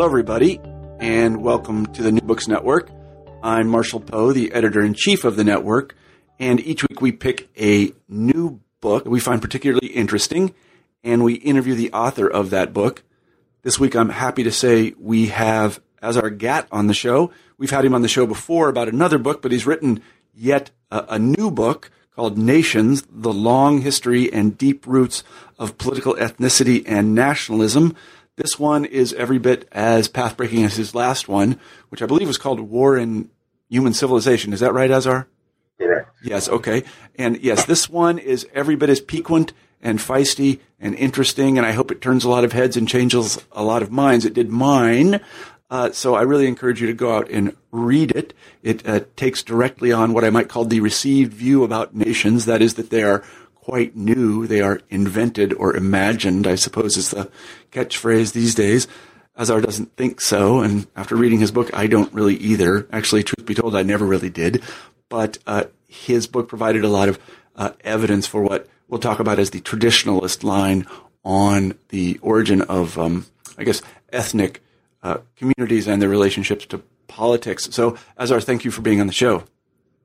Hello, everybody, and welcome to the New Books Network. I'm Marshall Poe, the editor in chief of the network, and each week we pick a new book that we find particularly interesting, and we interview the author of that book. This week, I'm happy to say we have as our GAT on the show. We've had him on the show before about another book, but he's written yet a, a new book called Nations, The Long History and Deep Roots of Political Ethnicity and Nationalism. This one is every bit as pathbreaking as his last one, which I believe was called War in Human Civilization. Is that right, Azar? Correct. Yes, okay. And yes, this one is every bit as piquant and feisty and interesting, and I hope it turns a lot of heads and changes a lot of minds. It did mine. Uh, so I really encourage you to go out and read it. It uh, takes directly on what I might call the received view about nations. That is that they are quite new. They are invented or imagined, I suppose is the catchphrase these days. Azar doesn't think so. And after reading his book, I don't really either. Actually, truth be told, I never really did. But uh, his book provided a lot of uh, evidence for what we'll talk about as the traditionalist line on the origin of, um, I guess, ethnic uh, communities and their relationships to politics. So, Azar, thank you for being on the show.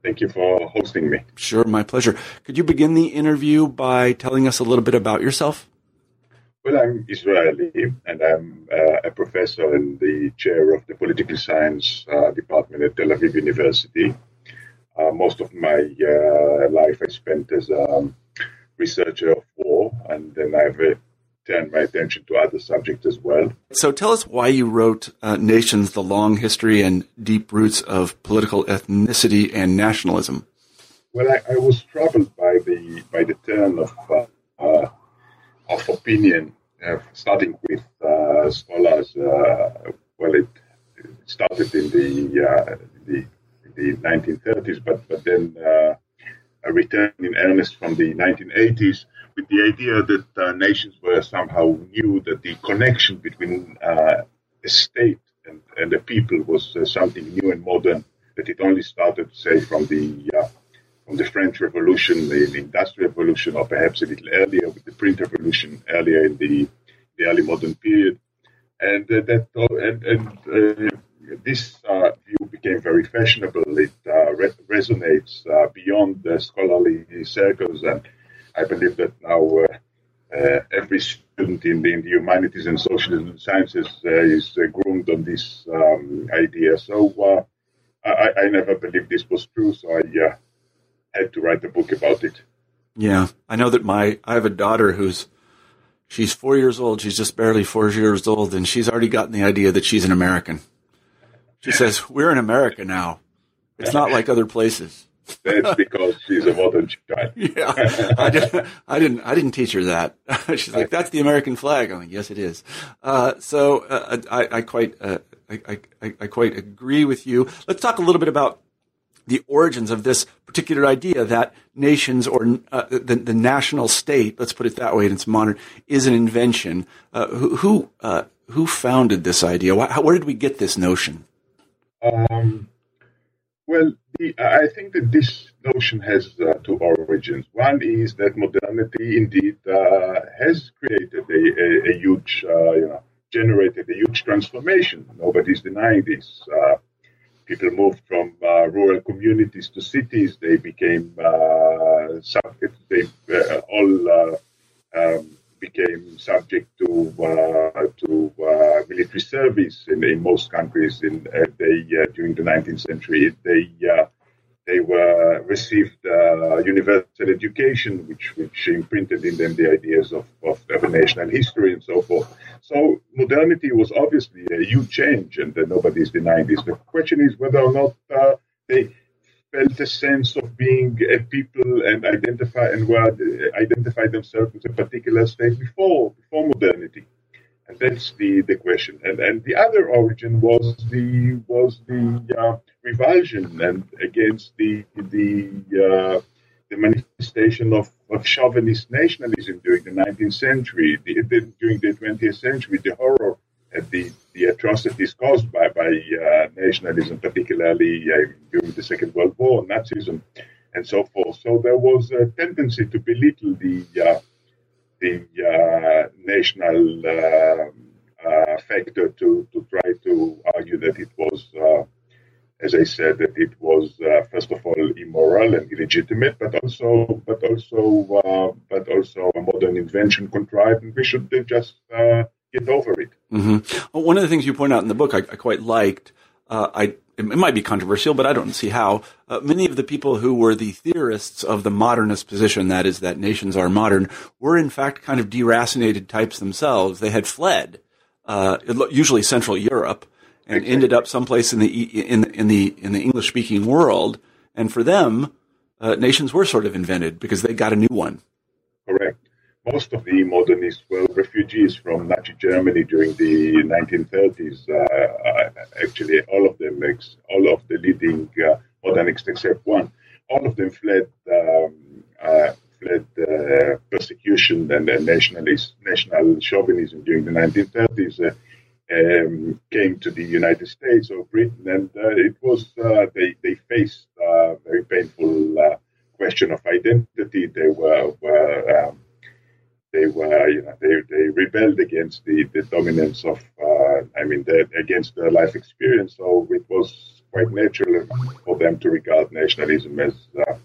Thank you for hosting me. Sure, my pleasure. Could you begin the interview by telling us a little bit about yourself? Well, I'm Israeli, and I'm uh, a professor and the chair of the political science uh, department at Tel Aviv University. Uh, most of my uh, life I spent as a researcher of war, and then I've uh, turned my attention to other subjects as well. So tell us why you wrote uh, Nations, the Long History and Deep Roots of Political Ethnicity and Nationalism. Well, I, I was troubled by the by the turn of uh, uh, of opinion, uh, starting with uh, scholars. Uh, well, it, it, started in the the, the 1930s, but but then a return in earnest from the 1980s with the idea that uh, nations were somehow new, that the connection between uh, a state and, and a people was uh, something new and modern, that it only started, say, from the uh, from the French Revolution, the, the, Industrial Revolution, or perhaps a little earlier with the Print Revolution, earlier in the, the early modern period, and uh, that and, and uh, this uh, view became very fashionable. It uh, re- resonates uh, beyond the scholarly circles, and I believe that now uh, every student in the, in the, humanities and social sciences uh, is uh, groomed on this um, idea. So I, I, never believed this was true, so I had to write a book about it. Yeah, I know that my I have a daughter who's she's four years old. She's just barely four years old, and she's already gotten the idea that she's an American. She says, "We're in America now. It's not like other places." That's because she's a modern child. yeah, I didn't, I didn't, I didn't teach her that. she's like, "That's the American flag." I'm like, "Yes, it is." Uh, so uh, I, I, quite, uh, I, I, I quite agree with you. Let's talk a little bit about the origins of this particular idea that nations or uh, the, the, national state, let's put it that way, and it's modern, is an invention. Uh, who who, uh, who founded this idea? Why, where did we get this notion? Um, well, the, I think that this notion has uh, two origins. One is that modernity indeed uh, has created a, a, a huge, uh, you know, generated a huge transformation. Nobody's denying this. Uh, people moved from uh, rural communities to cities. They became uh, subject. They all um, became subject to uh, to uh, military service in, in, most countries. In uh, they during the 19th century, they they were received universal education, which which imprinted in them the ideas of, of, of national history and so forth. So modernity was obviously a huge change, and nobody is denying this. The question is whether or not they felt a sense of being a people and identify and were identify themselves with a particular state before before modernity. And that's the, the question. And and the other origin was the was the uh, revulsion and against the the uh, the manifestation of, of chauvinist nationalism during the 19th century, the, the, during the 20th century, the horror the, the atrocities caused by, by uh, nationalism, particularly uh, during the Second World War, Nazism, and so forth. So there was a tendency to belittle the uh, the uh, national uh, uh, factor to, to try to argue that it was as I said, that it was first of all immoral and illegitimate, but also, but also, but also a modern invention contrived, and we should just get over it. Mm-hmm. Well, one of the things you point out in the book, I, I quite liked. Uh, I it might be controversial, but I don't see how. Uh, many of the people who were the theorists of the modernist position, that is, that nations are modern, were in fact kind of deracinated types themselves. They had fled, uh, usually Central Europe, and exactly. ended up someplace in the in in the in the English speaking world. And for them, uh, nations were sort of invented because they got a new one. Correct. Most of the modernists were refugees from Nazi Germany during the 1930s. Uh, actually, all of them, all of the leading uh, modernists except one, all of them fled um, uh, fled uh, persecution and nationalist national chauvinism during the 1930s um, came to the United States or Britain, and uh, it was uh, they they faced a very painful uh, question of identity. They were, were um, they were you know they, they rebelled against the, the dominance of uh, I mean the, against their life experience. So it was quite natural for them to regard nationalism as uh,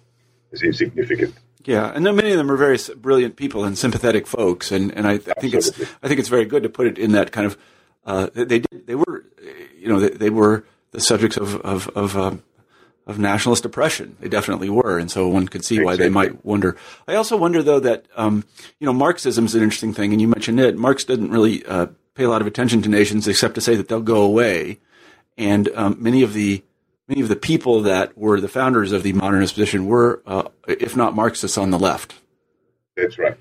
as insignificant. Yeah, and then many of them are very brilliant people and sympathetic folks, and, and I, th- I think it's I think it's very good to put it in that kind of uh, they did, they were you know they, they, were the subjects of of of, um, of nationalist oppression. They definitely were, and so one could see why they might wonder. I also wonder though that um, you know Marxism is an interesting thing, and you mentioned it. Marx didn't really uh, pay a lot of attention to nations except to say that they'll go away, and um, many of the many of the people that were the founders of the modernist position were, uh, if not Marxists, on the left. That's right.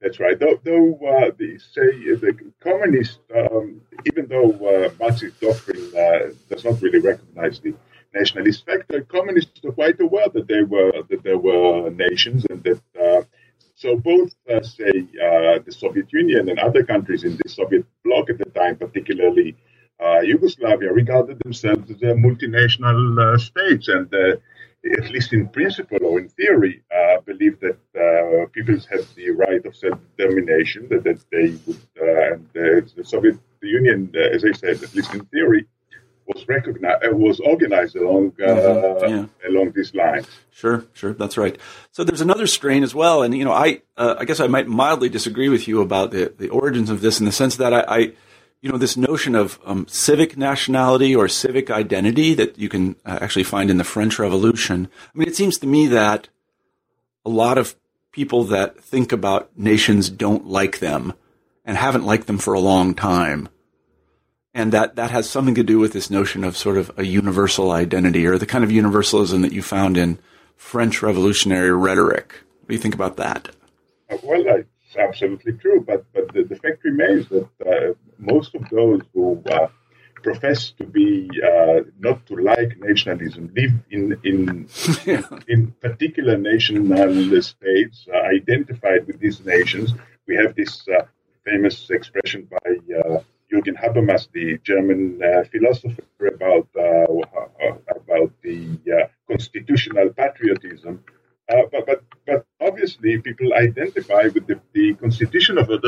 That's right. Though, though uh, the say the communist, um, even though uh, Marxist doctrine uh, does not really recognize the nationalist factor, communists were quite aware that they were that there were nations and that. Uh, so both, uh, say, uh, the Soviet Union and other countries in the Soviet bloc at the time, particularly Yugoslavia, regarded themselves as multinational states, and at least in principle or in theory, uh, believe that uh, peoples have the right of self-determination, that, that they would, uh, and the Soviet Union, uh, as I said, at least in theory, was recognized, uh, was organized along uh, mm-hmm. yeah. along these lines. Sure, sure, that's right. So there's another strain as well, and you know, I I guess I might mildly disagree with you about the the origins of this in the sense that I, I you know, this notion of um, civic nationality or civic identity that you can uh, actually find in the French Revolution. I mean, it seems to me that a lot of people that think about nations don't like them and haven't liked them for a long time. And that, that has something to do with this notion of sort of a universal identity or the kind of universalism that you found in French revolutionary rhetoric. What do you think about that? Well, it's absolutely true, but, but the, the fact remains that uh, most of those who uh, profess to be uh, not to like nationalism live in in yeah. in particular national states uh, identified with these nations. We have this uh, famous expression by uh, Jürgen Habermas, the German uh, philosopher, about uh, uh, about the uh, constitutional patriotism. but, but but obviously people identify with the, the constitution of the,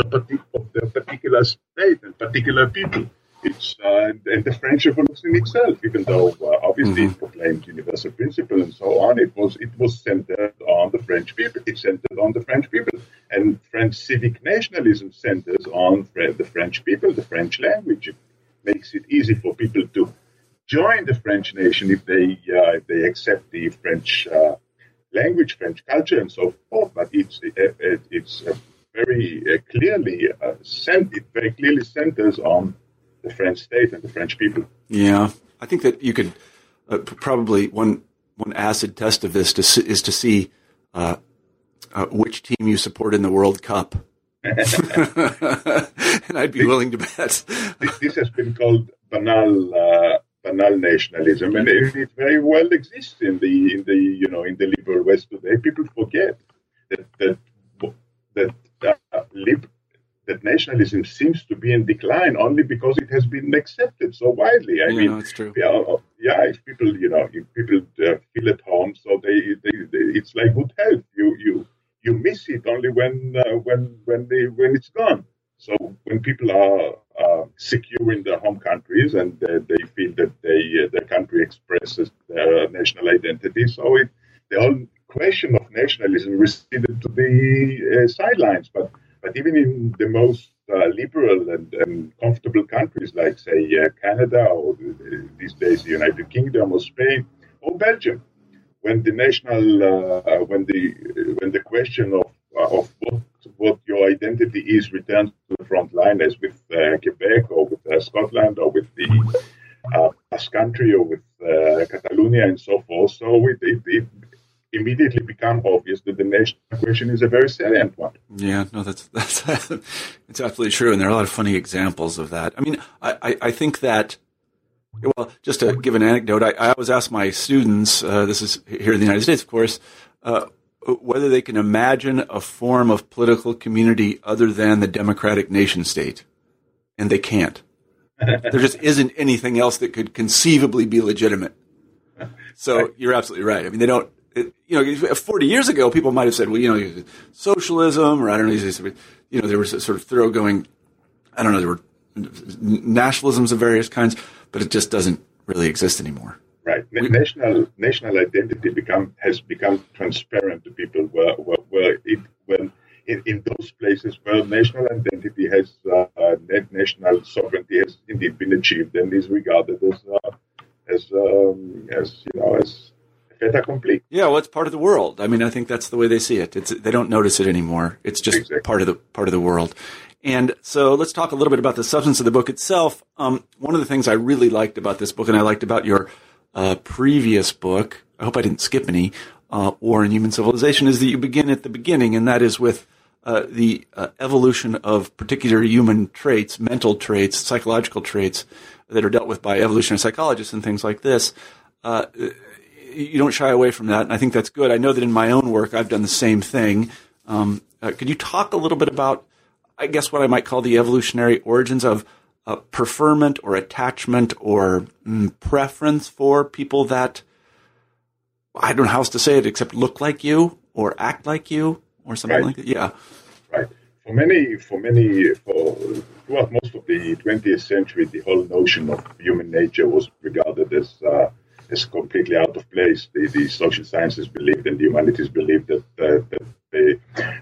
of the particular state and particular people. It's uh, and the French Revolution itself, even though uh, obviously mm-hmm. it proclaimed universal principle and so on, it was it was centered on the French people. It centered on the French people, and French civic nationalism centers on the French people, the French language. It makes it easy for people to join the French nation if they uh, if they accept the French uh, language, French culture, and so forth. But it's it, it's very uh, clearly uh, cent- it very clearly centers on the French state and the French people. Yeah, I think that you could uh, probably one one acid test of this to, is to see uh, uh, which team you support in the World Cup. and I'd be willing to bet. this, this, has been called banal uh, banal nationalism, and it, it, very well exists in the in the you know in the liberal West today. People forget that that that uh, lib- that nationalism seems to be in decline only because it has been accepted so widely. I yeah, mean, it's true. Yeah, uh, yeah. If people, you know, if people uh, feel at home, so they, they, they, it's like good health. You, you, you miss it only when, uh, when, when they, when it's gone. So when people are uh, secure in their home countries and uh, they feel that they, uh, their country expresses their national identity, so it, the whole question of nationalism receded to the sidelines. But but even in the most uh, liberal and, and, comfortable countries like, say, uh, Canada or these days the United Kingdom or Spain or Belgium, when the national, uh, when the when the question of of what what your identity is returns to the front line, as with uh, Quebec or with uh, Scotland or with the uh, Basque Country or with Catalonia and so forth. So it, it, it immediately become obvious that the national question is a very salient one. Yeah, no, that's that's it's absolutely true, and there are a lot of funny examples of that. I mean, I, I think that. Well, just to give an anecdote, I, I always ask my students, uh, this is here in the United States, of course, uh, whether they can imagine a form of political community other than the democratic nation state. And they can't. there just isn't anything else that could conceivably be legitimate. So you're absolutely right. I mean, they don't, you know, 40 years ago, people might have said, well, you know, socialism, or I don't know, you know, there was a sort of thoroughgoing, I don't know, there were nationalisms of various kinds, but it just doesn't really exist anymore. Right. We, national national identity become has become transparent to people where where, where it when in, in those places where national identity has uh, national sovereignty has indeed been achieved and is regarded as uh, as um, as you know as fait accompli. Yeah, well, it's part of the world. I mean, I think that's the way they see it. It's they don't notice it anymore. It's just exactly. part of the part of the world. And so let's talk a little bit about the substance of the book itself. Um, one of the things I really liked about this book, and I liked about your uh, previous book, I hope I didn't skip any, uh, War in Human Civilization, is that you begin at the beginning, and that is with uh, the uh, evolution of particular human traits, mental traits, psychological traits that are dealt with by evolutionary psychologists and things like this. Uh, you don't shy away from that, and I think that's good. I know that in my own work, I've done the same thing. Um, uh, could you talk a little bit about, I guess, what I might call the evolutionary origins of uh, preferment or attachment or mm, preference for people that I don't know how else to say it except look like you or act like you or something right. like that. Yeah. Right. For many, for many, for throughout most of the 20th century, the whole notion of human nature was regarded as uh, is completely out of place. The, the social sciences believed and the humanities believed that, uh, that the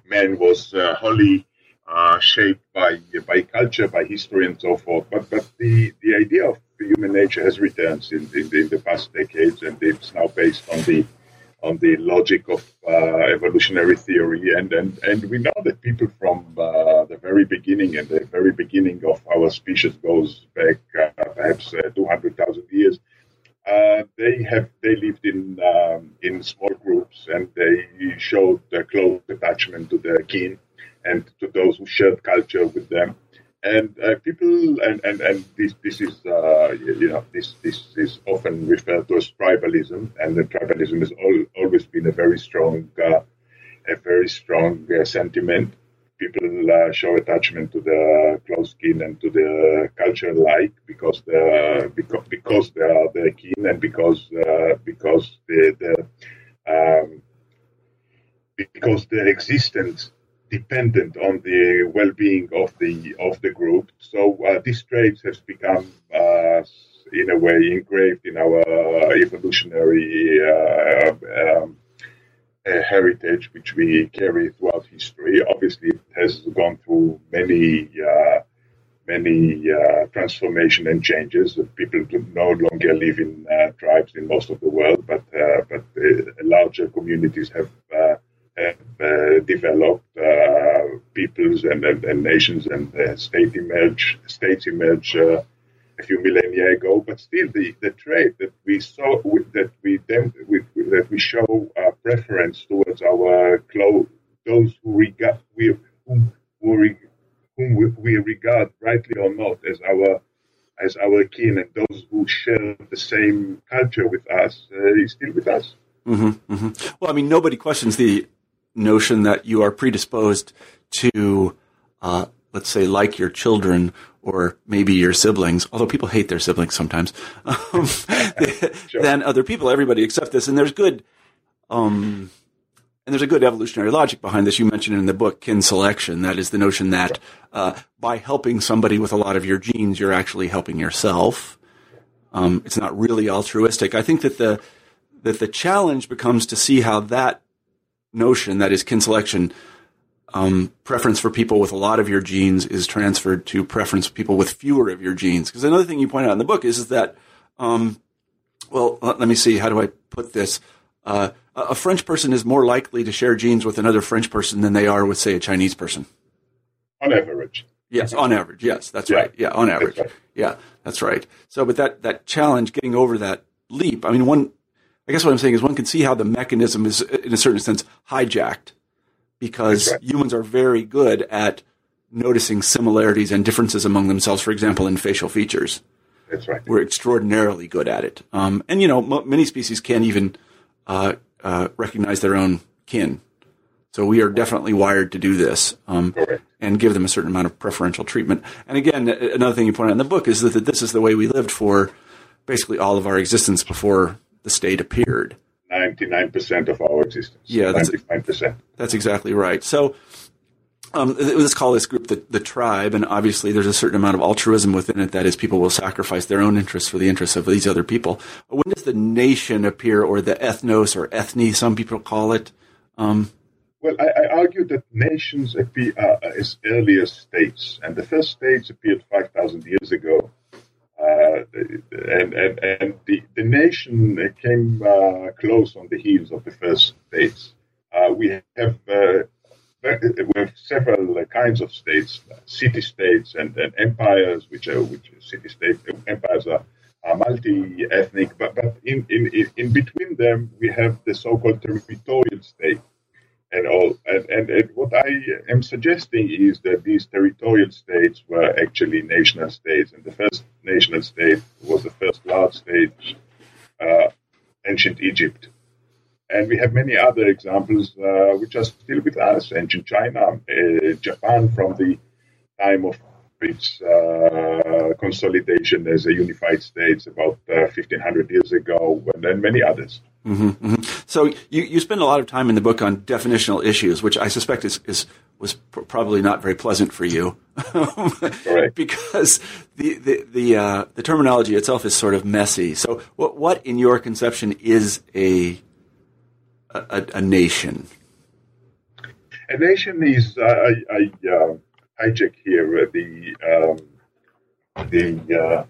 man was uh, wholly uh, shaped by by culture, by history, and so forth. But but the, the idea of human nature has returned in, in, in the past decades, and it's now based on the on the logic of uh, evolutionary theory, and, and and we know that people from uh, the very beginning, and the very beginning of our species goes back uh, perhaps uh, two hundred thousand years, uh, they have they lived in um, in small groups and they showed a close attachment to their kin and to those who shared culture with them. And uh, people and, and, and this this is uh, you know this this is often referred to as tribalism, and the tribalism has always been a very strong uh, a very strong uh, sentiment people uh, show attachment to the close kin and to the culture alike because they because because they are their kin and because uh, because the, the um, because their existence dependent on the well-being of the of the group. So uh, these traits has become uh, in a way engraved in our evolutionary uh, um, heritage which we carry throughout history. Obviously, it has gone through many uh, many uh, transformation and changes. People no longer live in uh, tribes in most of the world, but uh, but uh, larger communities have, uh, have developed. peoples and, and, and, nations and state emerge states emerge a few millennia ago, but still the, the trait that we saw that we dem- that we show preference towards our close those who regard we who, who, re, whom we, we regard, rightly or not, as our as our kin and those who share the same culture with us uh, is still with us. Mm-hmm, mm-hmm. Well, I mean, nobody questions the notion that you are predisposed to, uh, let's say, like your children or maybe your siblings, although people hate their siblings sometimes, um, sure. than other people. Everybody accepts this, and there's good, um, and there's a good evolutionary logic behind this. You mentioned in the book kin selection. That is the notion that uh, by helping somebody with a lot of your genes, you're actually helping yourself. Um, it's not really altruistic. I think that the that the challenge becomes to see how that notion, that is kin selection, um, preference for people with a lot of your genes is transferred to preference for people with fewer of your genes. Because another thing you point out in the book is, is that, um, well, let, let, me see, how do I put this? Uh, a French person is more likely to share genes with another French person than they are with, say, a Chinese person. On average. Yes, on average. Yes, that's yeah. right. Yeah, on average. Right. Yeah, that's right. So, but that, that challenge, getting over that leap, I mean, one, I guess what I'm saying is one can see how the mechanism is, in a certain sense, hijacked because right. humans are very good at noticing similarities and differences among themselves. For example, in facial features. That's right. We're extraordinarily good at it. Um, and you know, m- many species can't even uh, uh, recognize their own kin. So we are definitely wired to do this um, and give them a certain amount of preferential treatment. And again, another thing you point out in the book is that, that this is the way we lived for basically all of our existence before the state appeared. 99% of our existence. Yeah, that's, 99%. That's exactly right. So um, let's call this group the, the tribe, and obviously there's a certain amount of altruism within it. That is, people will sacrifice their own interests for the interests of these other people. When does the nation appear, or the ethnos, or ethne, some people call it? Um, well, I, I, argue that nations appear uh, as early as states, and the first states appeared 5,000 years ago. Uh, and and, and the, the nation came uh, close on the heels of the first states. Uh, we have uh, we have several kinds of states, city states and, and empires, which are which city state empires are, are multi-ethnic, but, but in, in, in between them we have the so-called territorial state and all. And, and, and, what I am suggesting is that these territorial states were actually national states, and the first national state was the first large state, uh, ancient Egypt. And we have many other examples uh, which are still with us. Ancient China, uh, Japan from the time of its uh, consolidation as a unified state about 1500 uh, years ago, and then many others. Mm-hmm, mm-hmm. So you, you spend a lot of time in the book on definitional issues, which I suspect is, is was pr- probably not very pleasant for you, because the the the, uh, the, terminology itself is sort of messy. So what what in your conception is a a, a nation? A nation is uh, I, I uh, hijack here uh, the um, the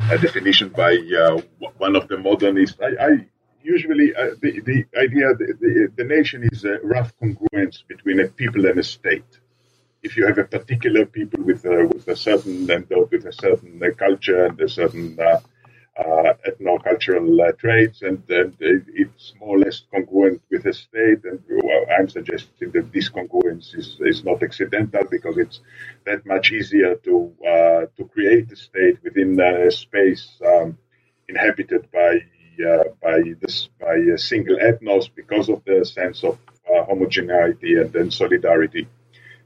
uh, definition by uh, one of the modernists. I, I usually uh, the, the idea the, the, the, nation is a rough congruence between a people and a state. If you have a particular people with a, with a certain and with a certain uh, culture and a certain uh, uh, ethno-cultural uh, traits, and, and, it's more or less congruent with a state. And well, I'm suggesting that this congruence is, is not accidental because it's that much easier to uh, to create a state within a space um, inhabited by uh, by this by a single ethnos because of the sense of uh, homogeneity and then solidarity.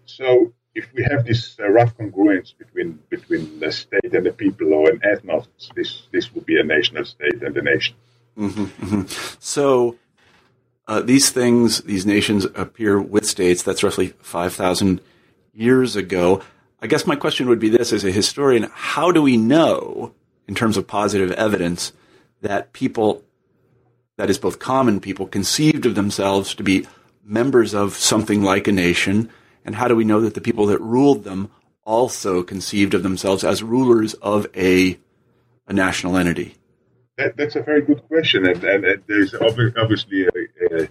So if we have this uh, rough congruence between between the state and the people or an ethnos, this this would be a national state and a nation. Mm-hmm, mm-hmm. So. Uh, these things, these nations appear with states. That's roughly 5,000 years ago. I guess my question would be this as a historian, how do we know, in terms of positive evidence, that people, that is both common people, conceived of themselves to be members of something like a nation? And how do we know that the people that ruled them also conceived of themselves as rulers of a, a national entity? That, that's a very good question. And, and, and there's obviously a, a,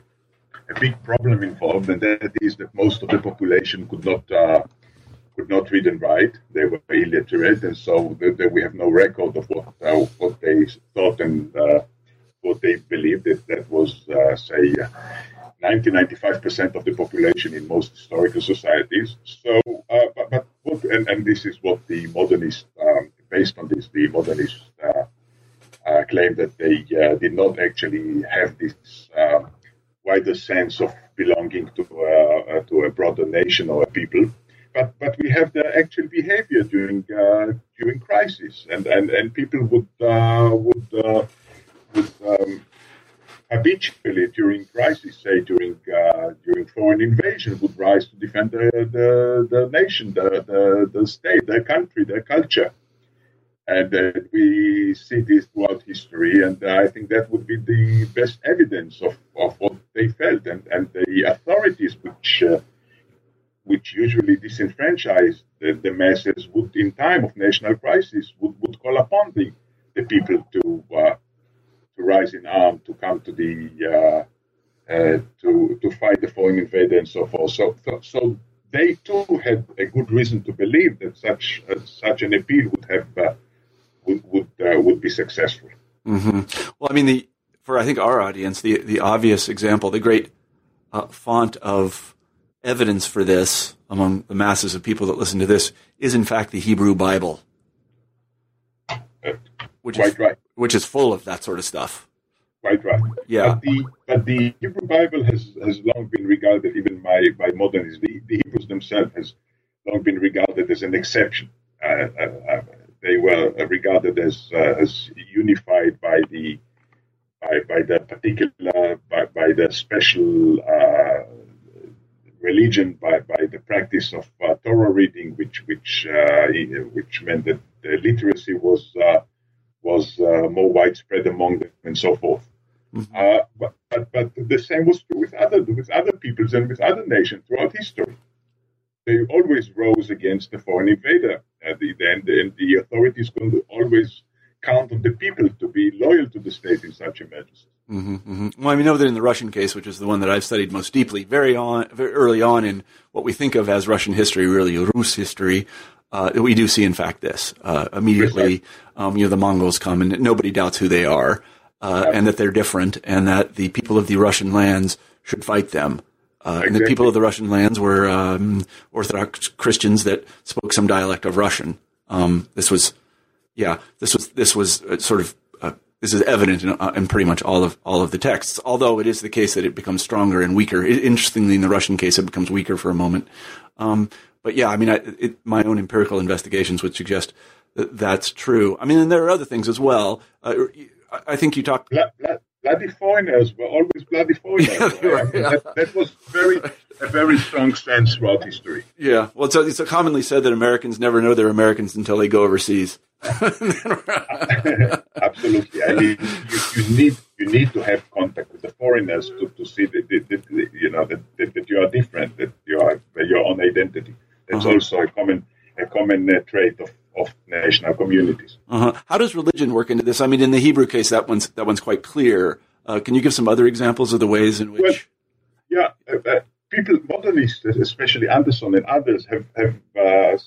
a, big problem involved, and that is that most of the population could not. Uh, could not read and write. They were illiterate, and so we have no record of what uh, what they thought and uh, what they believed. That that was, uh, say, 90 95% of the population in most historical societies. So, uh, but, but what, and, and, this is what the modernists, um, based on this, the modernists uh, uh, claim that they uh, did not actually have this um, wider sense of belonging to, uh, to a broader nation or a people. But, but we have the actual behavior during during crisis, and, and, and people would would would um, habitually during crisis, say during uh, during foreign invasion, would rise to defend the, the, the nation, the, the, the state, their country, their culture. And uh, we see this throughout history, and uh, I think that would be the best evidence of, of what they felt. And, and the authorities, which uh, which usually disenfranchise the, the, masses, would, in time of national crisis, would, would call upon the, the people to uh, to rise in arms, to come to the uh, uh, to to fight the foreign invader and so forth. So, so, so they too had a good reason to believe that such such an appeal would have would would, uh, would be successful. Mm-hmm. Well, I mean, the for I think our audience, the the obvious example, the great uh, font of evidence for this among the masses of people that listen to this is, in fact, the Hebrew Bible, which Quite is right. which is full of that sort of stuff. Quite right. Yeah. But the, but the Hebrew Bible has, has long been regarded, even by, by modernists, the, the Hebrews themselves has long been regarded as an exception. Uh, uh, uh they were regarded as uh, as unified by the by, by the particular by, by the special uh, religion by, by the practice of uh, Torah reading, which which uh, which meant that the literacy was uh, was uh, more widespread among them and so forth. Mm-hmm. but, but but the same was true with other with other peoples and with other nations throughout history they always rose against the foreign invader. Uh, the, the, the authorities could always count on the people to be loyal to the state in such emergencies. Mm-hmm, mm-hmm. Well, I mean, know that in the Russian case, which is the one that I've studied most deeply, very on, very early on in what we think of as Russian history, really Rus history, uh, we do see, in fact, this uh, immediately. Um, you know, the Mongols come, and nobody doubts who they are, uh, and that they're different, and that the people of the Russian lands should fight them. Uh, and the people of the Russian lands were um, Orthodox Christians that spoke some dialect of Russian. Um, this was, yeah, this was this was uh, sort of this is evident in, uh, in, pretty much all of all of the texts. Although it is the case that it becomes stronger and weaker. It, interestingly, in the Russian case, it becomes weaker for a moment. Um, but yeah, I mean, I, it, my own empirical investigations would suggest that that's true. I mean, and there are other things as well. Uh, I think you talked bloody foreigners were always bloody foreigners. Yeah, right? Yeah. that, that, was very a very strong sense throughout history. Yeah, well, it's, it's commonly said that Americans never know they're Americans until they go overseas. Absolutely, I mean, you, you, need you need to have contact with the foreigners to, to see that, that, that you know that, that, you are different, that you are your own identity. That's uh-huh. also a common a common uh, trait of of national communities. Uh-huh. How does religion work into this? I mean, in the Hebrew case, that one's that one's quite clear. Uh, can you give some other examples of the ways in which? Well, yeah, uh, uh people, modernists, especially Anderson and others, have have, uh,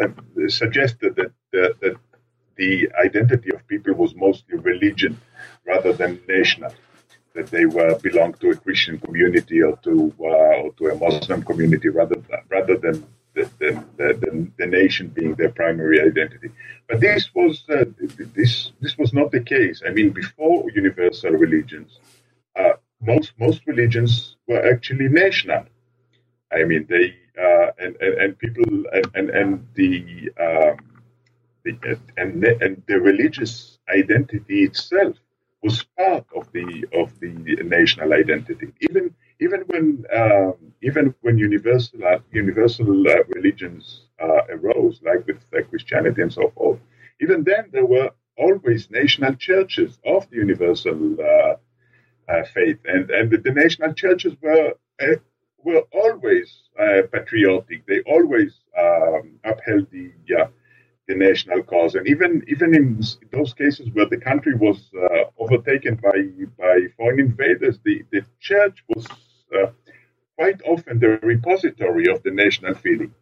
have suggested that, that that the identity of people was mostly religion rather than national. That they were belonged to a Christian community or to uh, or to a Muslim community rather rather than the, the, the, the, nation being their primary identity. But this was uh, this this was not the case. I mean, before universal religions, uh, most most religions were actually national. I mean, they uh, and, and, and people and and, and the, um, the and and the religious identity itself was part of the of the national identity. Even even when um, even when universal uh, universal uh, religions uh, arose, like with uh, Christianity and so forth, even then there were always national churches of the universal uh, uh, faith, and and the, the, national churches were were always patriotic. They always um, upheld the the national cause, and even even in those cases where the country was overtaken by by foreign invaders, the, the church was uh, quite often the repository of the national feeling.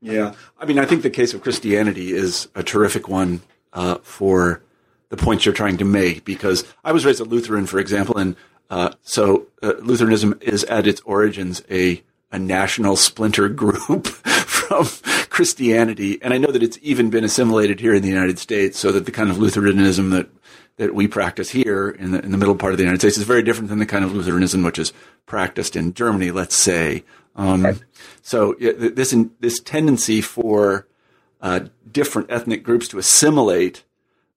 Yeah, I mean, I think the case of Christianity is a terrific one uh, for the points you're trying to make because I was raised a Lutheran, for example, and Uh, so uh, Lutheranism is at its origins a a national splinter group from Christianity, and I know that it's even been assimilated here in the United States, so that the kind of Lutheranism that that we practice here in the in the middle part of the United States is very different than the kind of Lutheranism which is practiced in Germany, let's say. Um. So this this tendency for uh, different ethnic groups to assimilate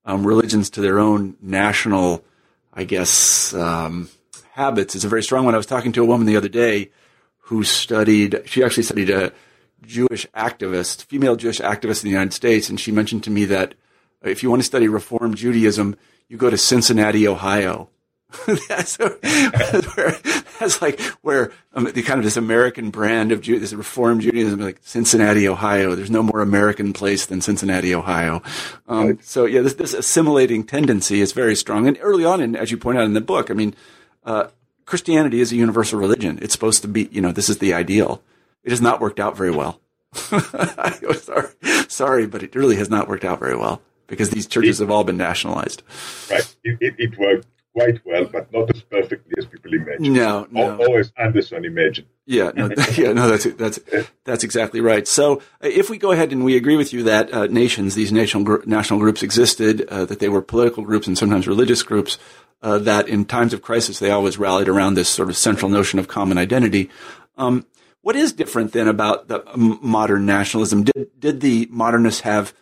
um, religions to their own national, I guess, um, habits is a very strong one. I was talking to a woman the other day who studied, she actually studied a Jewish activist, female Jewish activist in the United States, and she mentioned to me that if you want to study Reform Judaism, you go to Cincinnati, Ohio. that's, where, that's like where um, the kind of this American brand of this Reform Judaism, like Cincinnati, Ohio. There's no more American place than Cincinnati, Ohio. Um, right. So yeah, this, this assimilating tendency is very strong. And early on, and as you point out in the book, I mean, uh, Christianity is a universal religion. It's supposed to be, you know, this is the ideal. It has not worked out very well. sorry, sorry, but it really has not worked out very well because these churches it, have all been nationalized. Right. It, it, it, worked quite well, but not as perfectly as people imagine. No, no. Always Anderson imagined. Yeah, no, yeah, no, that's that's that's exactly right. So, if we go ahead and we agree with you that uh, nations, these national national groups existed, uh, that they were political groups and sometimes religious groups, uh, that in times of crisis they always rallied around this sort of central notion of common identity. Um, what is different then about the modern nationalism? Did did the modernists have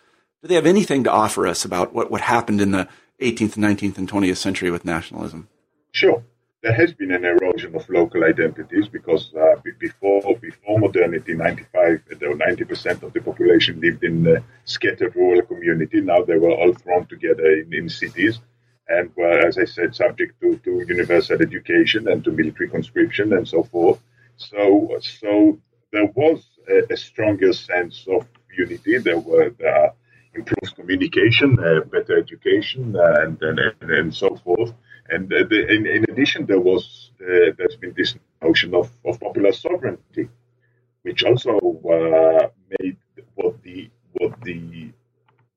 do they have anything to offer us about what, what happened in the 18th, 19th, and 20th century with nationalism? Sure. There has been an erosion of local identities because uh, before before modernity, 95, 90% of the population lived in scattered rural community. Now they were all thrown together in, in cities and were, as I said, subject to, to universal education and to military conscription and so forth. So, so there was a, a stronger sense of unity. There were uh, improved communication, uh, better education, uh, and, and, and so forth. And uh, the, in, in, addition, there was there's been this notion of, of popular sovereignty, which also made what the what the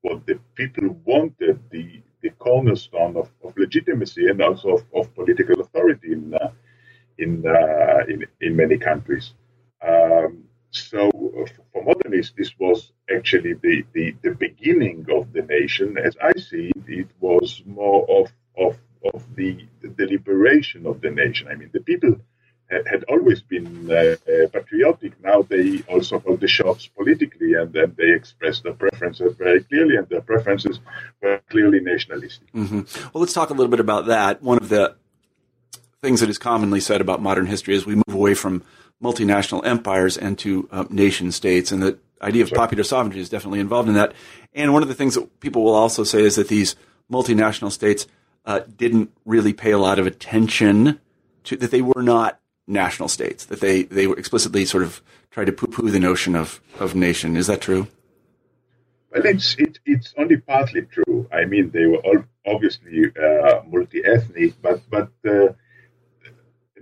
what the people wanted the the cornerstone of, of legitimacy and also of, of political authority in uh, in, uh, in in many countries. Um, so for modernists, this was actually the, the, the beginning of the nation. As I see it, it was more of, of, of the, the liberation of the nation. I mean, the people had always been uh, uh, patriotic. Now they also hold the shots politically, and then they express their preferences very clearly, and their preferences were clearly nationalistic. Mm-hmm. Well, let's talk a little bit about that. One of the things that is commonly said about modern history is we move away from multinational empires and to uh, nation states, and the idea of popular sovereignty is definitely involved in that. And one of the things that people will also say is that these multinational states uh, didn't really pay a lot of attention to that they were not national states, that they, they explicitly sort of tried to poo poo the notion of, of nation. Is that true? Well, it's, it, it's only partly true. I mean, they were all obviously uh, multi ethnic, but, but uh,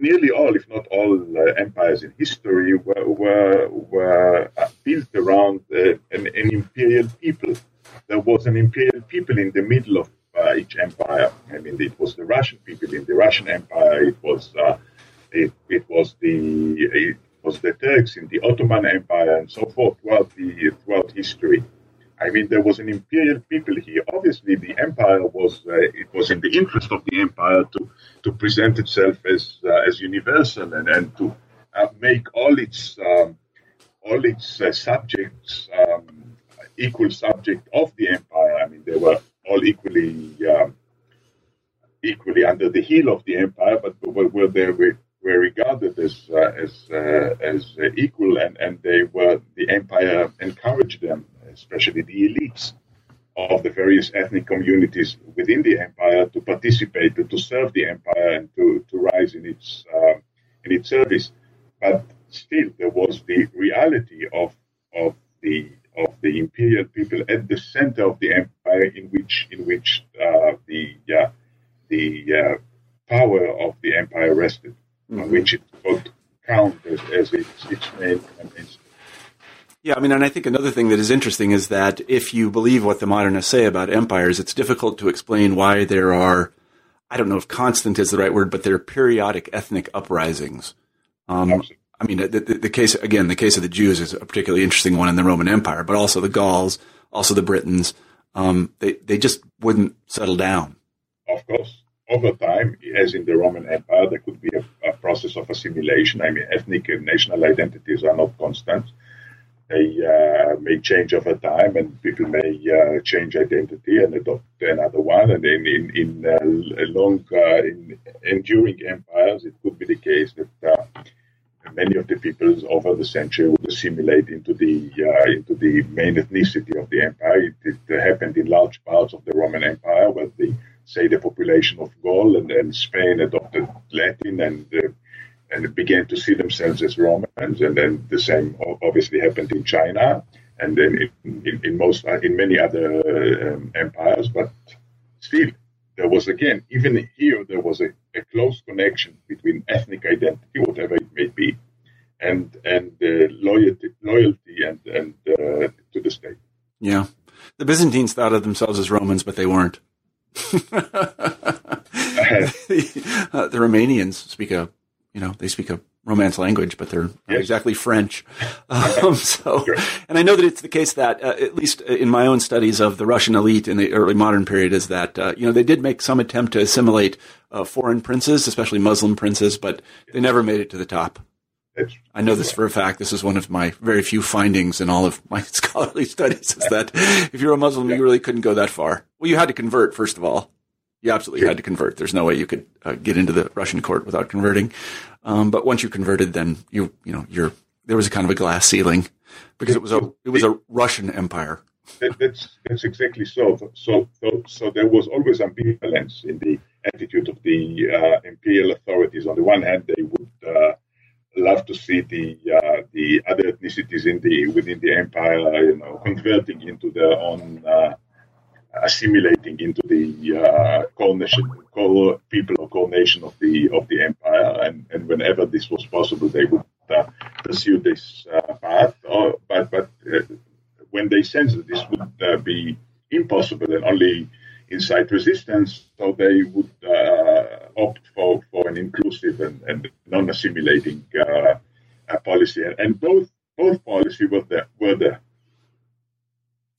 nearly all, if not all, uh, empires in history were, were, were uh, built around uh, an, an, imperial people. There was an imperial people in the middle of uh, each empire. I mean, it was the Russian people in the Russian Empire. It was it, it was the it was the Turks in the Ottoman Empire and so forth throughout the throughout history. I mean, there was an imperial people here. Obviously, the empire was uh, it was in the interest of the empire to to present itself as uh, as universal and, and to uh, make all its um, all its uh, subjects um, equal subject of the empire. I mean, they were all equally um, equally under the heel of the empire, but were, were there were were regarded as uh, as uh, as equal, and, and they were the empire encouraged them, especially the elites of the various ethnic communities within the empire, to participate, to, to serve the empire, and to, to rise in its uh, in its service. But still, there was the reality of of the of the imperial people at the center of the empire, in which in which uh, the uh, the uh, power of the empire rested mm-hmm. which it could count as, as its, its main convinced. Yeah, I mean, and I think another thing that is interesting is that if you believe what the modernists say about empires, it's difficult to explain why there are I don't know if constant is the right word, but there are periodic ethnic uprisings. Um, I mean, the, the, case again, the case of the Jews is a particularly interesting one in the Roman Empire, but also the Gauls, also the Britons. Um, they they just wouldn't settle down. Of course, over time, as in the Roman Empire, there could be a, a process of assimilation. I mean, ethnic and national identities are not constant they uh, may change over time, and people may uh, change identity and adopt another one. And then in in uh, long, uh, in enduring empires, it could be the case that uh, many of the peoples over the century would assimilate into the uh, into the main ethnicity of the empire. It, it, happened in large parts of the Roman Empire, where the say the population of Gaul and, and Spain adopted Latin and and began to see themselves as Romans. And then the same obviously happened in China, and then in, in, in most in many other um, empires. But still, there was again even here there was a, a close connection between ethnic identity, whatever it may be, and and uh, loyalty loyalty and and uh, to the state. Yeah, the Byzantines thought of themselves as Romans, but they weren't. the, uh, the Romanians speak a you know, they speak a Romance language, but they're not yes. exactly French. Um, so, sure. and I know that it's the case that, uh, at least in my own studies of the Russian elite in the early modern period, is that uh, you know they did make some attempt to assimilate uh, foreign princes, especially Muslim princes, but they never made it to the top. I know this for a fact. This is one of my very few findings in all of my scholarly studies is that if you're a Muslim, you really couldn't go that far. Well, you had to convert, first of all. You absolutely had to convert. There's no way you could uh, get into the Russian court without converting. Um, but once you converted, then you you know you're there was a kind of a glass ceiling because it was a it was a Russian empire. That, that's that's exactly so. So so so there was always ambivalence in the attitude of the uh, imperial authorities. On the one hand, they would uh, love to see the uh, the other ethnicities in the within the empire, you know, converting into their own uh, assimilating into the uh, core people or core nation of the of the empire, and, and whenever this was possible, they would uh, pursue this uh, path. Or, but but uh, when they sensed that this would uh, be impossible and only incite resistance, so they would uh, opt for, for an inclusive and, and non-assimilating policy, and, both both policies were there were there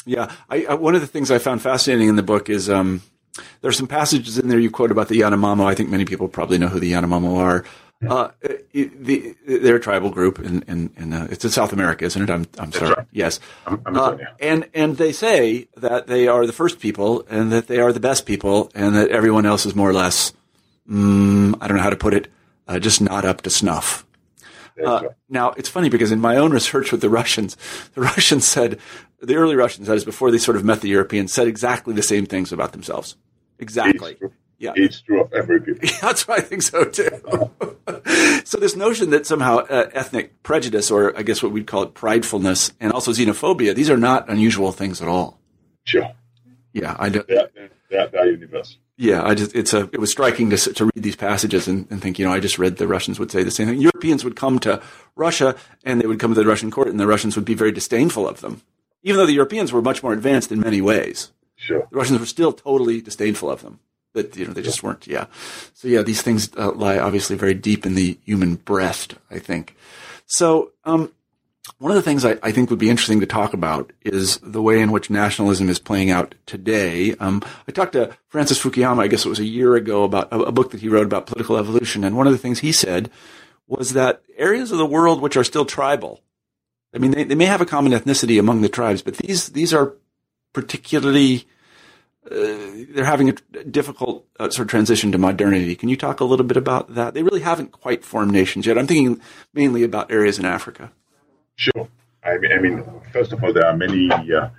yeah, I, I, one of the things I found fascinating in the book is um, there are some passages in there you quote about the Yanomamo. I think many people probably know who the Yanomamo are. Uh, the, they're a tribal group in, in, in uh, it's in South America, isn't it? I'm, I'm sorry. Right. Yes. I'm, I'm uh, and, and they say that they are the first people and that they are the best people and that everyone else is more or less, mm, I don't know how to put it, uh, just not up to snuff. Uh, now it's funny because in my own research with the Russians, the Russians said the early Russians, that is before they sort of met the Europeans, said exactly the same things about themselves. Exactly. It's yeah, it's true of every people. Yeah, that's why I think so too. so this notion that somehow uh, ethnic prejudice, or I guess what we'd call it pridefulness, and also xenophobia, these are not unusual things at all. Sure. Yeah, I do. They're, they're universal yeah, I just it's a it was striking to to read these passages and, and think you know I just read the Russians would say the same thing. Europeans would come to Russia and they would come to the Russian court and the Russians would be very disdainful of them, even though the Europeans were much more advanced in many ways. Sure, the Russians were still totally disdainful of them. That you know they just weren't. Yeah, so yeah, these things uh, lie obviously very deep in the human breast. I think. So um, one of the things I, I, think would be interesting to talk about is the way in which nationalism is playing out today. Um, I talked to Francis Fukuyama, I guess it was a year ago, about a, a, book that he wrote about political evolution, and one of the things he said was that areas of the world which are still tribal, I mean, they, they may have a common ethnicity among the tribes, but these these are particularly uh, they're having a difficult uh, sort of transition to modernity. Can you talk a little bit about that? They really haven't quite formed nations yet. I'm thinking mainly about areas in Africa. Sure. I mean, I mean, first of all, there are many, uh,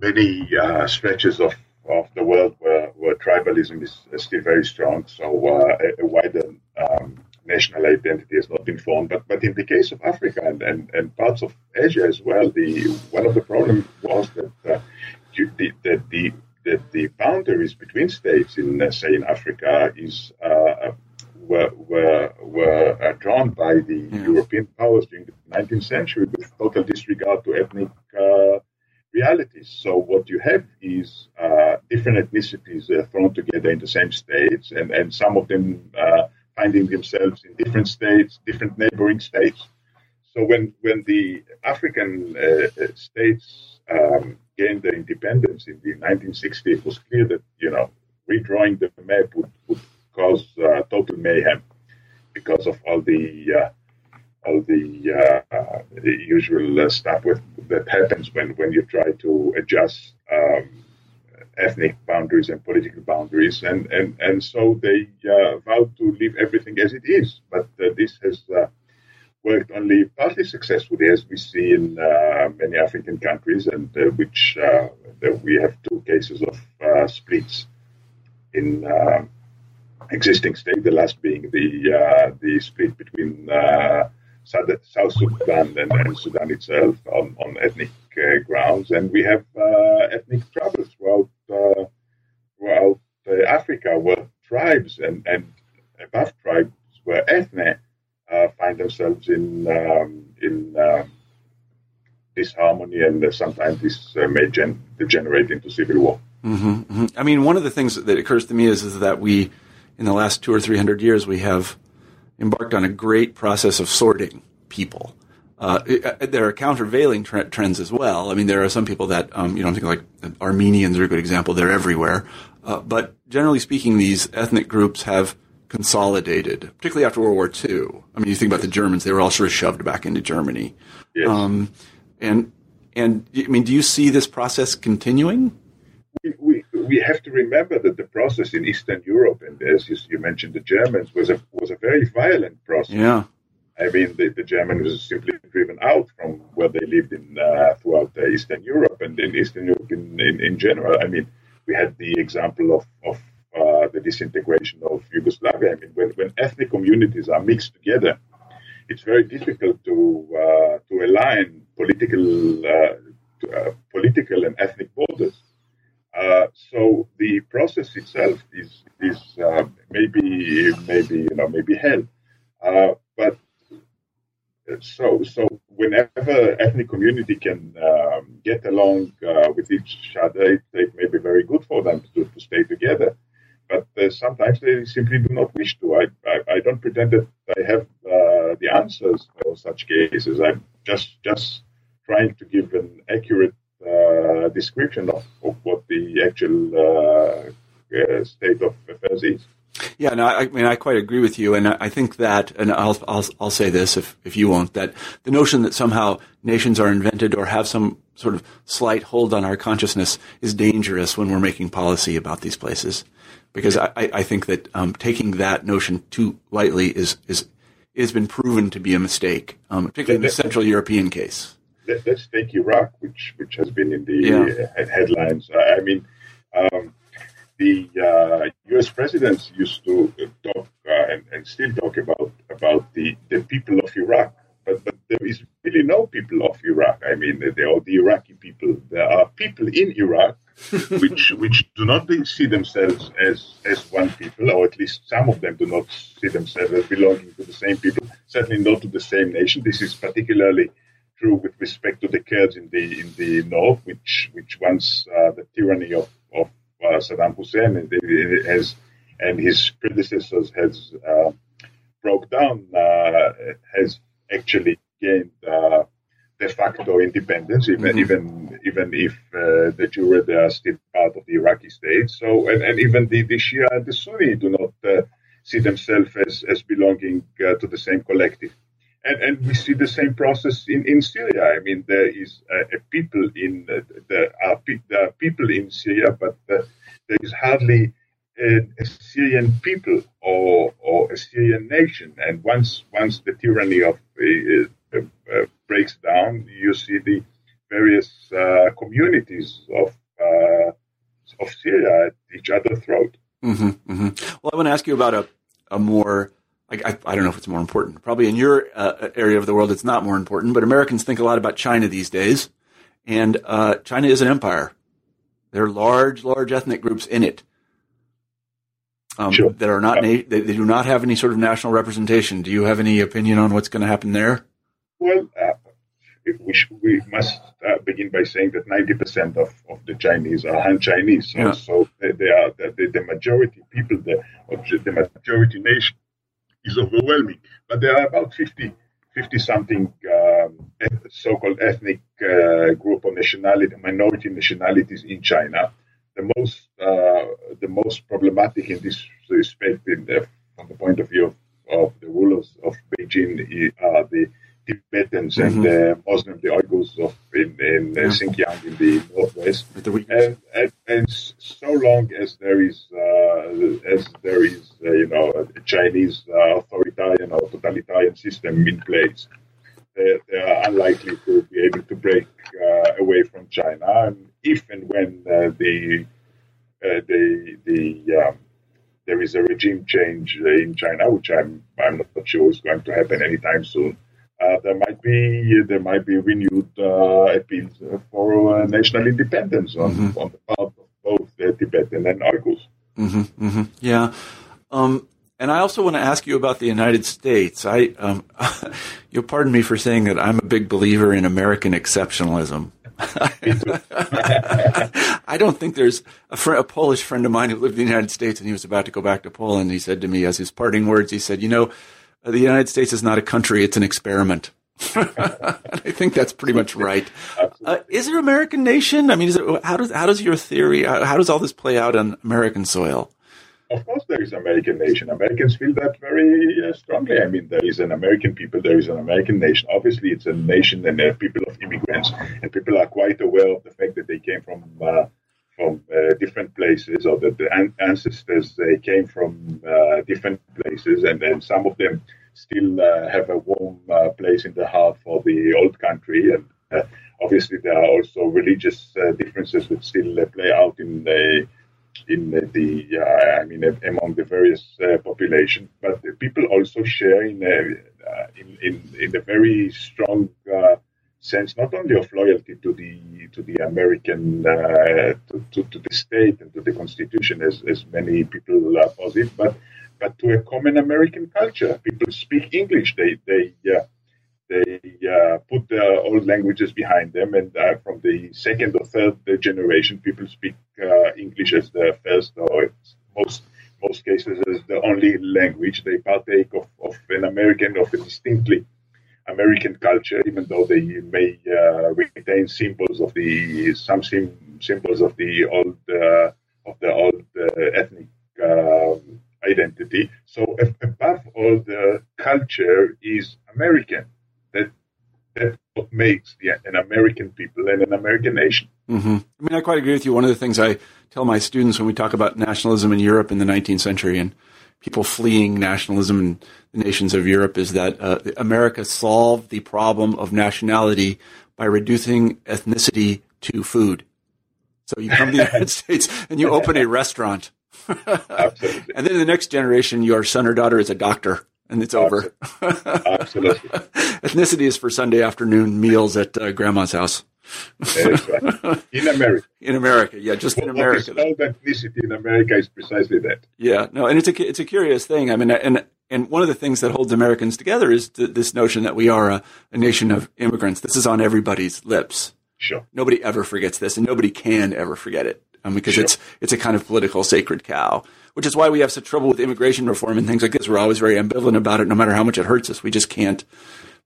many uh, stretches of, of the world where, where tribalism is, still very strong. So uh, a, a, wider um, national identity has not been formed. But but in the case of Africa and, and, and parts of Asia as well, the one of the problems was that uh, the, that the that the boundaries between states in, uh, say, in Africa is uh, were were, were uh, drawn by the yeah. European powers during the 19th century with total disregard to ethnic uh, realities. So what you have is uh, different ethnicities uh, thrown together in the same states, and, and some of them uh, finding themselves in different states, different neighboring states. So when when the African uh, states um, gained their independence in the 1960s, it was clear that you know redrawing the map would, would cause uh, total mayhem because of all the uh, all the, uh, the usual uh, stuff with, that happens when, when you try to adjust um, ethnic boundaries and political boundaries, and and and so they uh, vowed to leave everything as it is. But uh, this has uh, worked only partly successfully, as we see in many African countries, and which we have two cases of splits in existing state, the last being the uh, the split between uh, South Sudan and, Sudan itself on, on ethnic uh, grounds, and we have uh, ethnic troubles throughout uh, throughout uh, Africa, where tribes and, and above tribes, where ethne find themselves in um, in um, disharmony, and sometimes this may gen- degenerate into civil war. Mm-hmm, mm-hmm. I mean, one of the things that occurs to me is, is that we in the last two or three hundred years, we have embarked on a great process of sorting people. Uh, uh there are countervailing tre- trends as well. I mean, there are some people that, um, you know, I'm thinking like Armenians are a good example. They're everywhere. Uh, but generally speaking, these ethnic groups have consolidated, particularly after World War II. I mean, you think about the Germans; they were all sort of shoved back into Germany. Yes. Um, and and I mean, do you see this process continuing? We, we we have to remember that the process in Eastern Europe, and as you, you mentioned, the Germans was a was a very violent process. Yeah. I mean, the, the German was simply driven out from where they lived in uh, throughout uh, Eastern Europe and in Eastern Europe in, in, in, general. I mean, we had the example of, of uh, the disintegration of Yugoslavia. I mean, when, when ethnic communities are mixed together, it's very difficult to uh, to align political uh, uh, political and ethnic borders. So the process itself is is maybe maybe you know maybe hell, but so so whenever ethnic community can um, get along uh, with each other, it, it, may be very good for them to, to stay together. But sometimes they simply do not wish to. I, I, I don't pretend that I have the answers for such cases. I'm just just trying to give an accurate uh, description of, of what the actual uh, uh, state of affairs is. Yeah, no, I, mean, I quite agree with you, and I think that, and I'll, I'll, I'll say this if, if you won't, that the notion that somehow nations are invented or have some sort of slight hold on our consciousness is dangerous when we're making policy about these places, because I, I think that um, taking that notion too lightly is is has been proven to be a mistake, um, particularly in the Central European case let, us take Iraq, which which has been in the yeah. headlines. I mean, um, the uh, U.S. presidents used to talk uh, and, and, still talk about about the, the people of Iraq, but, but there is really no people of Iraq. I mean, they are the Iraqi people. There are people in Iraq which which do not see themselves as as one people, or at least some of them do not see themselves as belonging to the same people. Certainly not to the same nation. This is particularly true with respect to the Kurds in the in the north, which which once uh, the tyranny of of uh, Saddam Hussein and has and his predecessors has uh, broke down uh, has actually gained uh, de facto independence, even mm-hmm. even even if uh, de jure they are still part of the Iraqi state. So and, and even the, the Shia and the Sunni do not see themselves as as belonging to the same collective. And, and we see the same process in, in Syria. I mean, there is a, a people in uh, there are, there are people in Syria, but uh, there is hardly a, a, Syrian people or or a Syrian nation. And once once the tyranny of uh, uh, breaks down, you see the various communities of of Syria at each other's throat. Mm-hmm, mm-hmm. Well, I want to ask you about a a more I, I, don't know if it's more important. Probably in your uh, area of the world, it's not more important. But Americans think a lot about China these days, and uh, China is an empire. There are large, large ethnic groups in it um, sure. that are not. Na- they, they, do not have any sort of national representation. Do you have any opinion on what's going to happen there? Well, uh, we, sh- we must uh, begin by saying that 90% of, of the Chinese are Han Chinese. So, Yeah. so they, they are the, the majority people, the, the majority nation is overwhelming. But there are about 50, 50 something um, so-called ethnic uh, group or nationality, minority nationalities in China. The most, uh, the most problematic in this respect, in the, from the point of view of, of the rulers of Beijing, are the Tibetans and the Muslim, the Uyghurs of in, in uh, Yeah. Xinjiang in the northwest. And, and, and so long as there is, uh, as there is, uh, you know, a Chinese uh, authoritarian or totalitarian system in place, they, they are unlikely to be able to break uh, away from China. And if and when uh, the uh, the the um, there is a regime change uh, in China, which I'm I'm not sure is going to happen anytime soon. Uh, there might be there might be renewed uh, appeals for uh, national independence on, Mm-hmm. on the part of both the Tibetan and Uyghurs. hmm Yeah. Um, and I also want to ask you about the United States. I, um, you'll pardon me for saying that I'm a big believer in American exceptionalism. I don't think there's a, fr- a Polish friend of mine who lived in the United States and he was about to go back to Poland. He said to me as his parting words, he said, you know, uh, the United States is not a country, it's an experiment. and I think that's pretty much right. Uh, is there an American nation? I mean, is it, how does how does your theory? How, how does all this play out on American soil? Of course, there is American nation. Americans feel that very uh, strongly. I mean, there is an American people, there is an American nation. Obviously, it's a nation and people of immigrants, and people are quite aware of the fact that they came from uh, from uh, different places, or that the an- ancestors they came from uh, different places, and then some of them still uh, have a warm uh, place in the heart for the old country. And obviously, there are also religious differences that still play out in the in the uh, I mean among the various uh, population, but the people also share in a, uh, in, in in a very strong sense not only of loyalty to the to the American uh, to, to, to the state and to the constitution as, as many people posit, but but to a common American culture. People speak English. They they uh, they uh, put their old languages behind them, and uh, from the second or third generation, people speak uh, English as their first or most most cases as the only language. They partake of, of an American, of a distinctly American culture, even though they may uh, retain symbols of the some sim- symbols of the old uh, of the old uh, ethnic um, identity. So above all, the culture is American. That that's what makes the, an American people and an American nation. hmm I mean, I quite agree with you. One of the things I tell my students when we talk about nationalism in Europe in the 19th century and people fleeing nationalism in the nations of Europe is that uh, America solved the problem of nationality by reducing ethnicity to food. So you come to the United States and you open a restaurant. Absolutely. and then the next generation, your son or daughter is a doctor and it's over. Absolutely. Ethnicity is for Sunday afternoon meals at uh, grandma's house right. In America. in America. Yeah, just in America. is called ethnicity in America is precisely that. Yeah, no, and it's a it's a curious thing. I mean, and and one of the things that holds Americans together is th- this notion that we are a, a nation of immigrants. This is on everybody's lips. Sure. Nobody ever forgets this, and nobody can ever forget it um, because Sure. it's it's a kind of political sacred cow. Which is why we have such trouble with immigration reform and things like this. We're always very ambivalent about it, no matter how much it hurts us. We just can't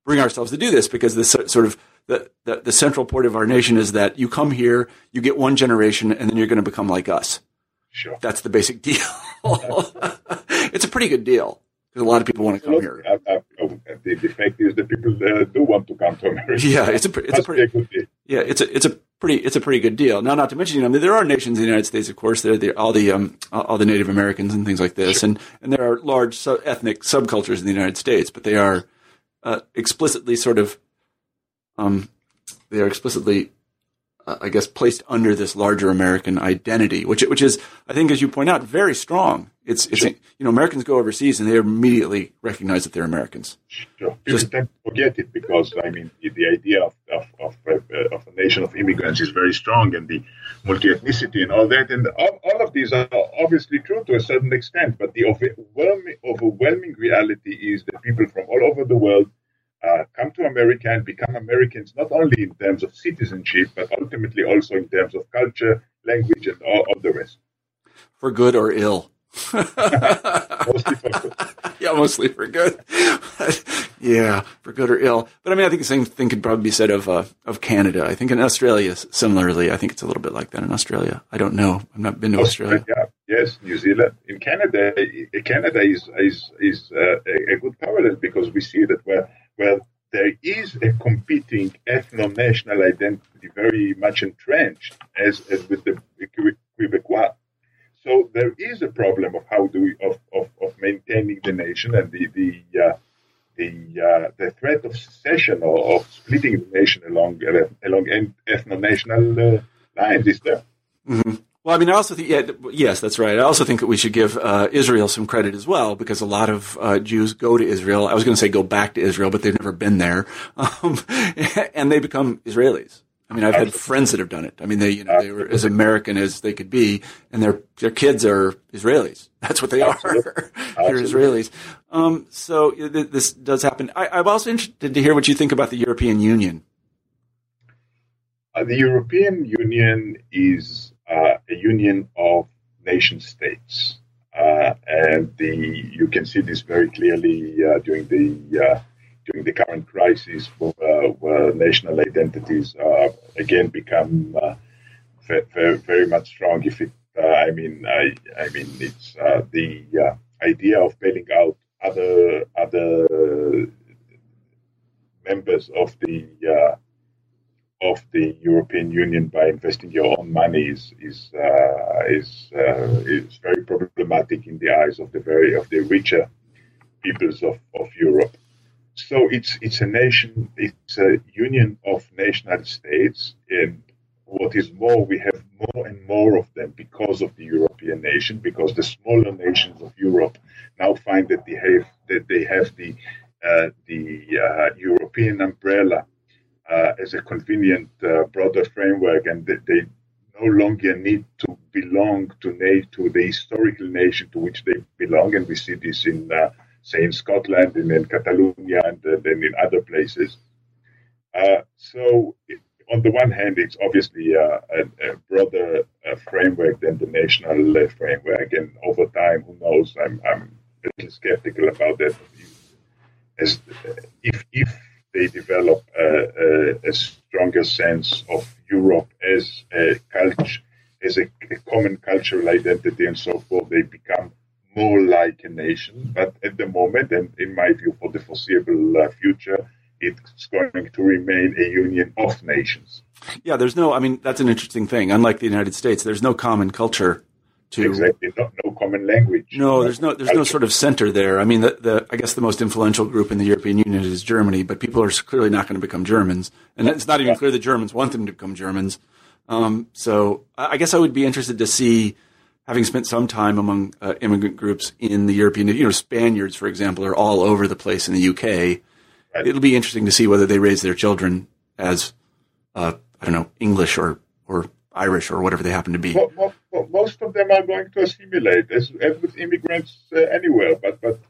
bring ourselves to do this because this sort of the, the, the central point of our nation is that you come here, you get one generation, and then you're going to become like us. Sure. That's the basic deal. it's a pretty good deal because a lot of people want to come here. Uh, uh, uh, the, the fact is that people uh, do want to come to America. Yeah, it's a it's a pretty a good deal. yeah it's a it's a pretty it's a pretty good deal. Now, not to mention, you know, there are nations in the United States, of course, there are all the um, all the Native Americans and things like this, and and there are large ethnic subcultures in the United States, but they are uh, explicitly sort of um, they are explicitly uh, I guess placed under this larger American identity, which which is I think as you point out very strong. It's it's you know Americans go overseas and they immediately recognize that they're Americans. Sure. People Just- tend to forget it because, I mean, the, the idea of, of, of, uh, of a nation of immigrants is very strong and the multi ethnicity and all that. And all, all of these are obviously true to a certain extent, but the overwhelming, overwhelming reality is that people from all over the world uh, come to America and become Americans, not only in terms of citizenship, but ultimately also in terms of culture, language, and all, all the rest. For good or ill. mostly for good. yeah, mostly for good. yeah, for good or ill. But I mean, I think the same thing could probably be said of uh, of Canada. I think in Australia, similarly, I think it's a little bit like that in Australia. I don't know. I've not been to Australia. Australia. Yes, New Zealand. In Canada, Canada is is is uh, a, good parallel because we see that where where there is a competing ethno-national identity very much entrenched, as as with the Quebecois so there is a problem of how do we of, of, of maintaining the nation and the the uh, the uh, the threat of secession or of splitting the nation along along ethno-national uh, lines is there. Mm-hmm. Well, I mean, I also think, yeah, yes, that's right. I also think that we should give uh, Israel some credit as well, because a lot of uh, Jews go to Israel. I was going to say go back to Israel, but they've never been there, um, and they become Israelis. I mean, I've had friends that have done it. I mean, they, you know, they were as American as they could be, and their their kids are Israelis. That's what they are. They're Israelis. Um, so this does happen. I, am also interested to hear what you think about the European Union. Uh, the European Union is a union of nation states, uh, and the you can see this very clearly uh, during the uh, during the current crisis, where, where national identities uh, again become uh, very, very much strong. If it, uh, I mean, I, I mean, it's uh, the uh, idea of bailing out other other members of the uh, of the European Union by investing your own money is is is is very problematic in the eyes of the very of the richer peoples of, of Europe. So it's it's a nation, it's a union of national states, and what is more, we have more and more of them because of the European nation, because the smaller nations of Europe now find that they have that they have the uh, the uh, European umbrella uh, as a convenient uh, broader framework, and that they no longer need to belong to the historical nation to which they belong, and we see this in uh, say in Scotland and in Catalonia and then in other places. Uh, so, it, on the one hand, it's obviously a, a, a broader uh, framework than the national uh, framework, and over time, who knows? I'm, I'm a little skeptical about that. As if if they develop a, a stronger sense of Europe as a culture, as a, common cultural identity, and so forth, they become more like a nation. But at the moment, and in my view, for the foreseeable uh, future, it's going to remain a union of nations. Yeah, there's no. I mean, that's an interesting thing. Unlike the United States, there's no common culture to exactly no, no common language. No, there's no there's culture. no sort of center there. I mean, the, the I guess the most influential group in the European Union is Germany, but people are clearly not going to become Germans, and it's not even clear the Germans want them to become Germans. Um, so I guess I would be interested to see having spent some time among uh, immigrant groups in the European, you know, Spaniards, for example, are all over the place in the UK. Right. It'll be interesting to see whether they raise their children as, uh, I don't know, English or, or Irish or whatever they happen to be. Well, well, well, most of them are going to assimilate, as, as with immigrants uh, anywhere. But but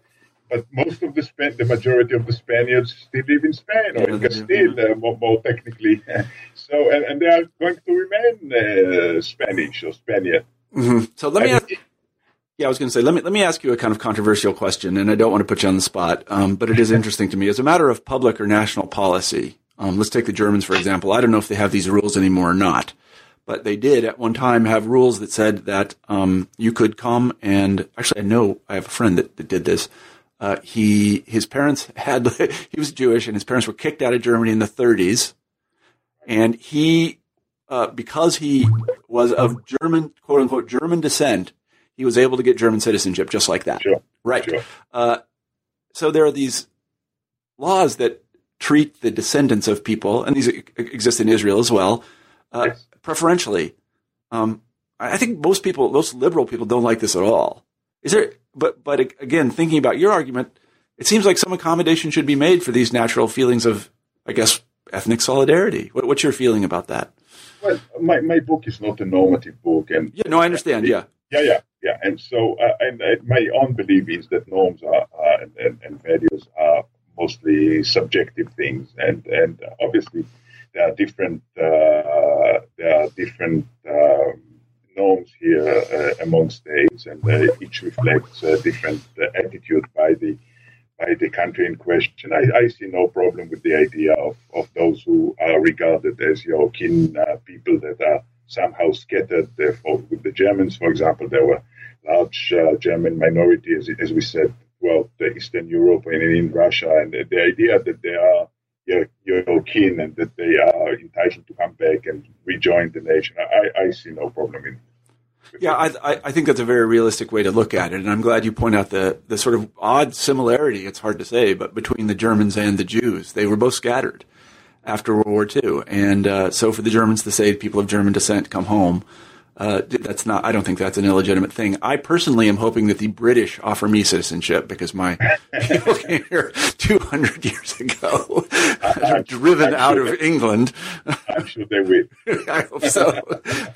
but most of the Span- the majority of the Spaniards still live in Spain or yeah, in Castile, uh, more, more, technically. so and, and they are going to remain uh, Spanish or Spaniard. Mm-hmm. So let me ask. Yeah, I was going to say let me let me ask you a kind of controversial question, and I don't want to put you on the spot, um, but it is interesting to me as a matter of public or national policy. Um, let's take the Germans for example. I don't know if they have these rules anymore or not, but they did at one time have rules that said that um, you could come and actually I know I have a friend that, that did this. Uh, he his parents had he was Jewish and his parents were kicked out of Germany in the 30s, and he uh, because he was of German, quote unquote, German descent, he was able to get German citizenship just like that. Sure. Right. Sure. Uh, so there are these laws that treat the descendants of people, and these exist in Israel as well, uh, yes. Preferentially. Um, I think most people, most liberal people, don't like this at all. Is there? But but again, thinking about your argument, it seems like some accommodation should be made for these natural feelings of, I guess, ethnic solidarity. What, what's your feeling about that? Well, my, my book is not a normative book, and yeah, no, I understand. Yeah, yeah, yeah, yeah. And so, uh, and uh, my own belief is that norms are, and, and, and, values are mostly subjective things, and and obviously there are different uh, there are different um, norms here uh, among states, and uh, each reflects a different uh, attitude by the by the country in question. I, I, see no problem with the idea of, of those who are regarded as your kin uh, people that are somehow scattered. Therefore, with the Germans, for example, there were large uh, German minorities, as we said, throughout Eastern Europe and in Russia, and the, the idea that they are your, your kin and that they are entitled to come back and rejoin the nation. I, I see no problem in yeah, I, I think that's a very realistic way to look at it, and I'm glad you point out the the sort of odd similarity. It's hard to say, but between the Germans and the Jews, they were both scattered after World War II, and uh, so for the Germans to say people of German descent come home uh, that's not. I don't think that's an illegitimate thing. I personally am hoping that the British offer me citizenship because my people came here 200 years ago, driven out sure of England. I'm sure they will. I hope so.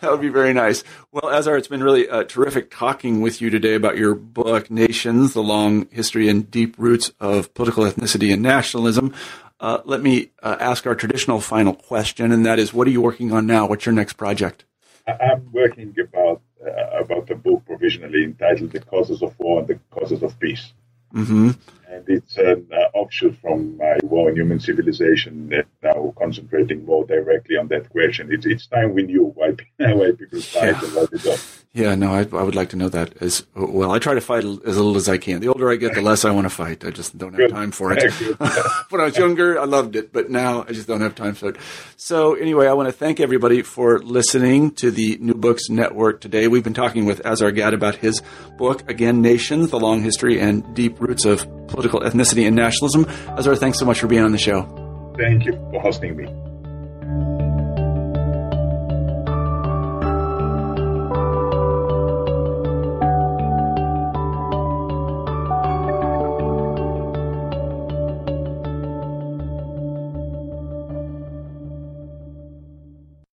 that would be very nice. Well, Azar, it's been really uh, terrific talking with you today about your book, Nations: The Long History and Deep Roots of Political Ethnicity and Nationalism. Uh, let me uh, ask our traditional final question, and that is, what are you working on now? What's your next project? I'm working about uh, about a book provisionally entitled "The Causes of War and the Causes of Peace," mm-hmm. And it's an uh, offshoot from my War in Human Civilization. That now concentrating more directly on that question. It's it's time we knew why why people fight yeah. and why they don't. Yeah, no, I, I, would like to know that as well. I try to fight as little as I can. The older I get, the less I want to fight. I just don't have Good. time for it. when I was younger, I loved it, but now I just don't have time for it. So anyway, I want to thank everybody for listening to the New Books Network today. We've been talking with Azar Gat about his book, again, Nations, The Long History and Deep Roots of Political Ethnicity and Nationalism. Azar, thanks so much for being on the show. Thank you for hosting me.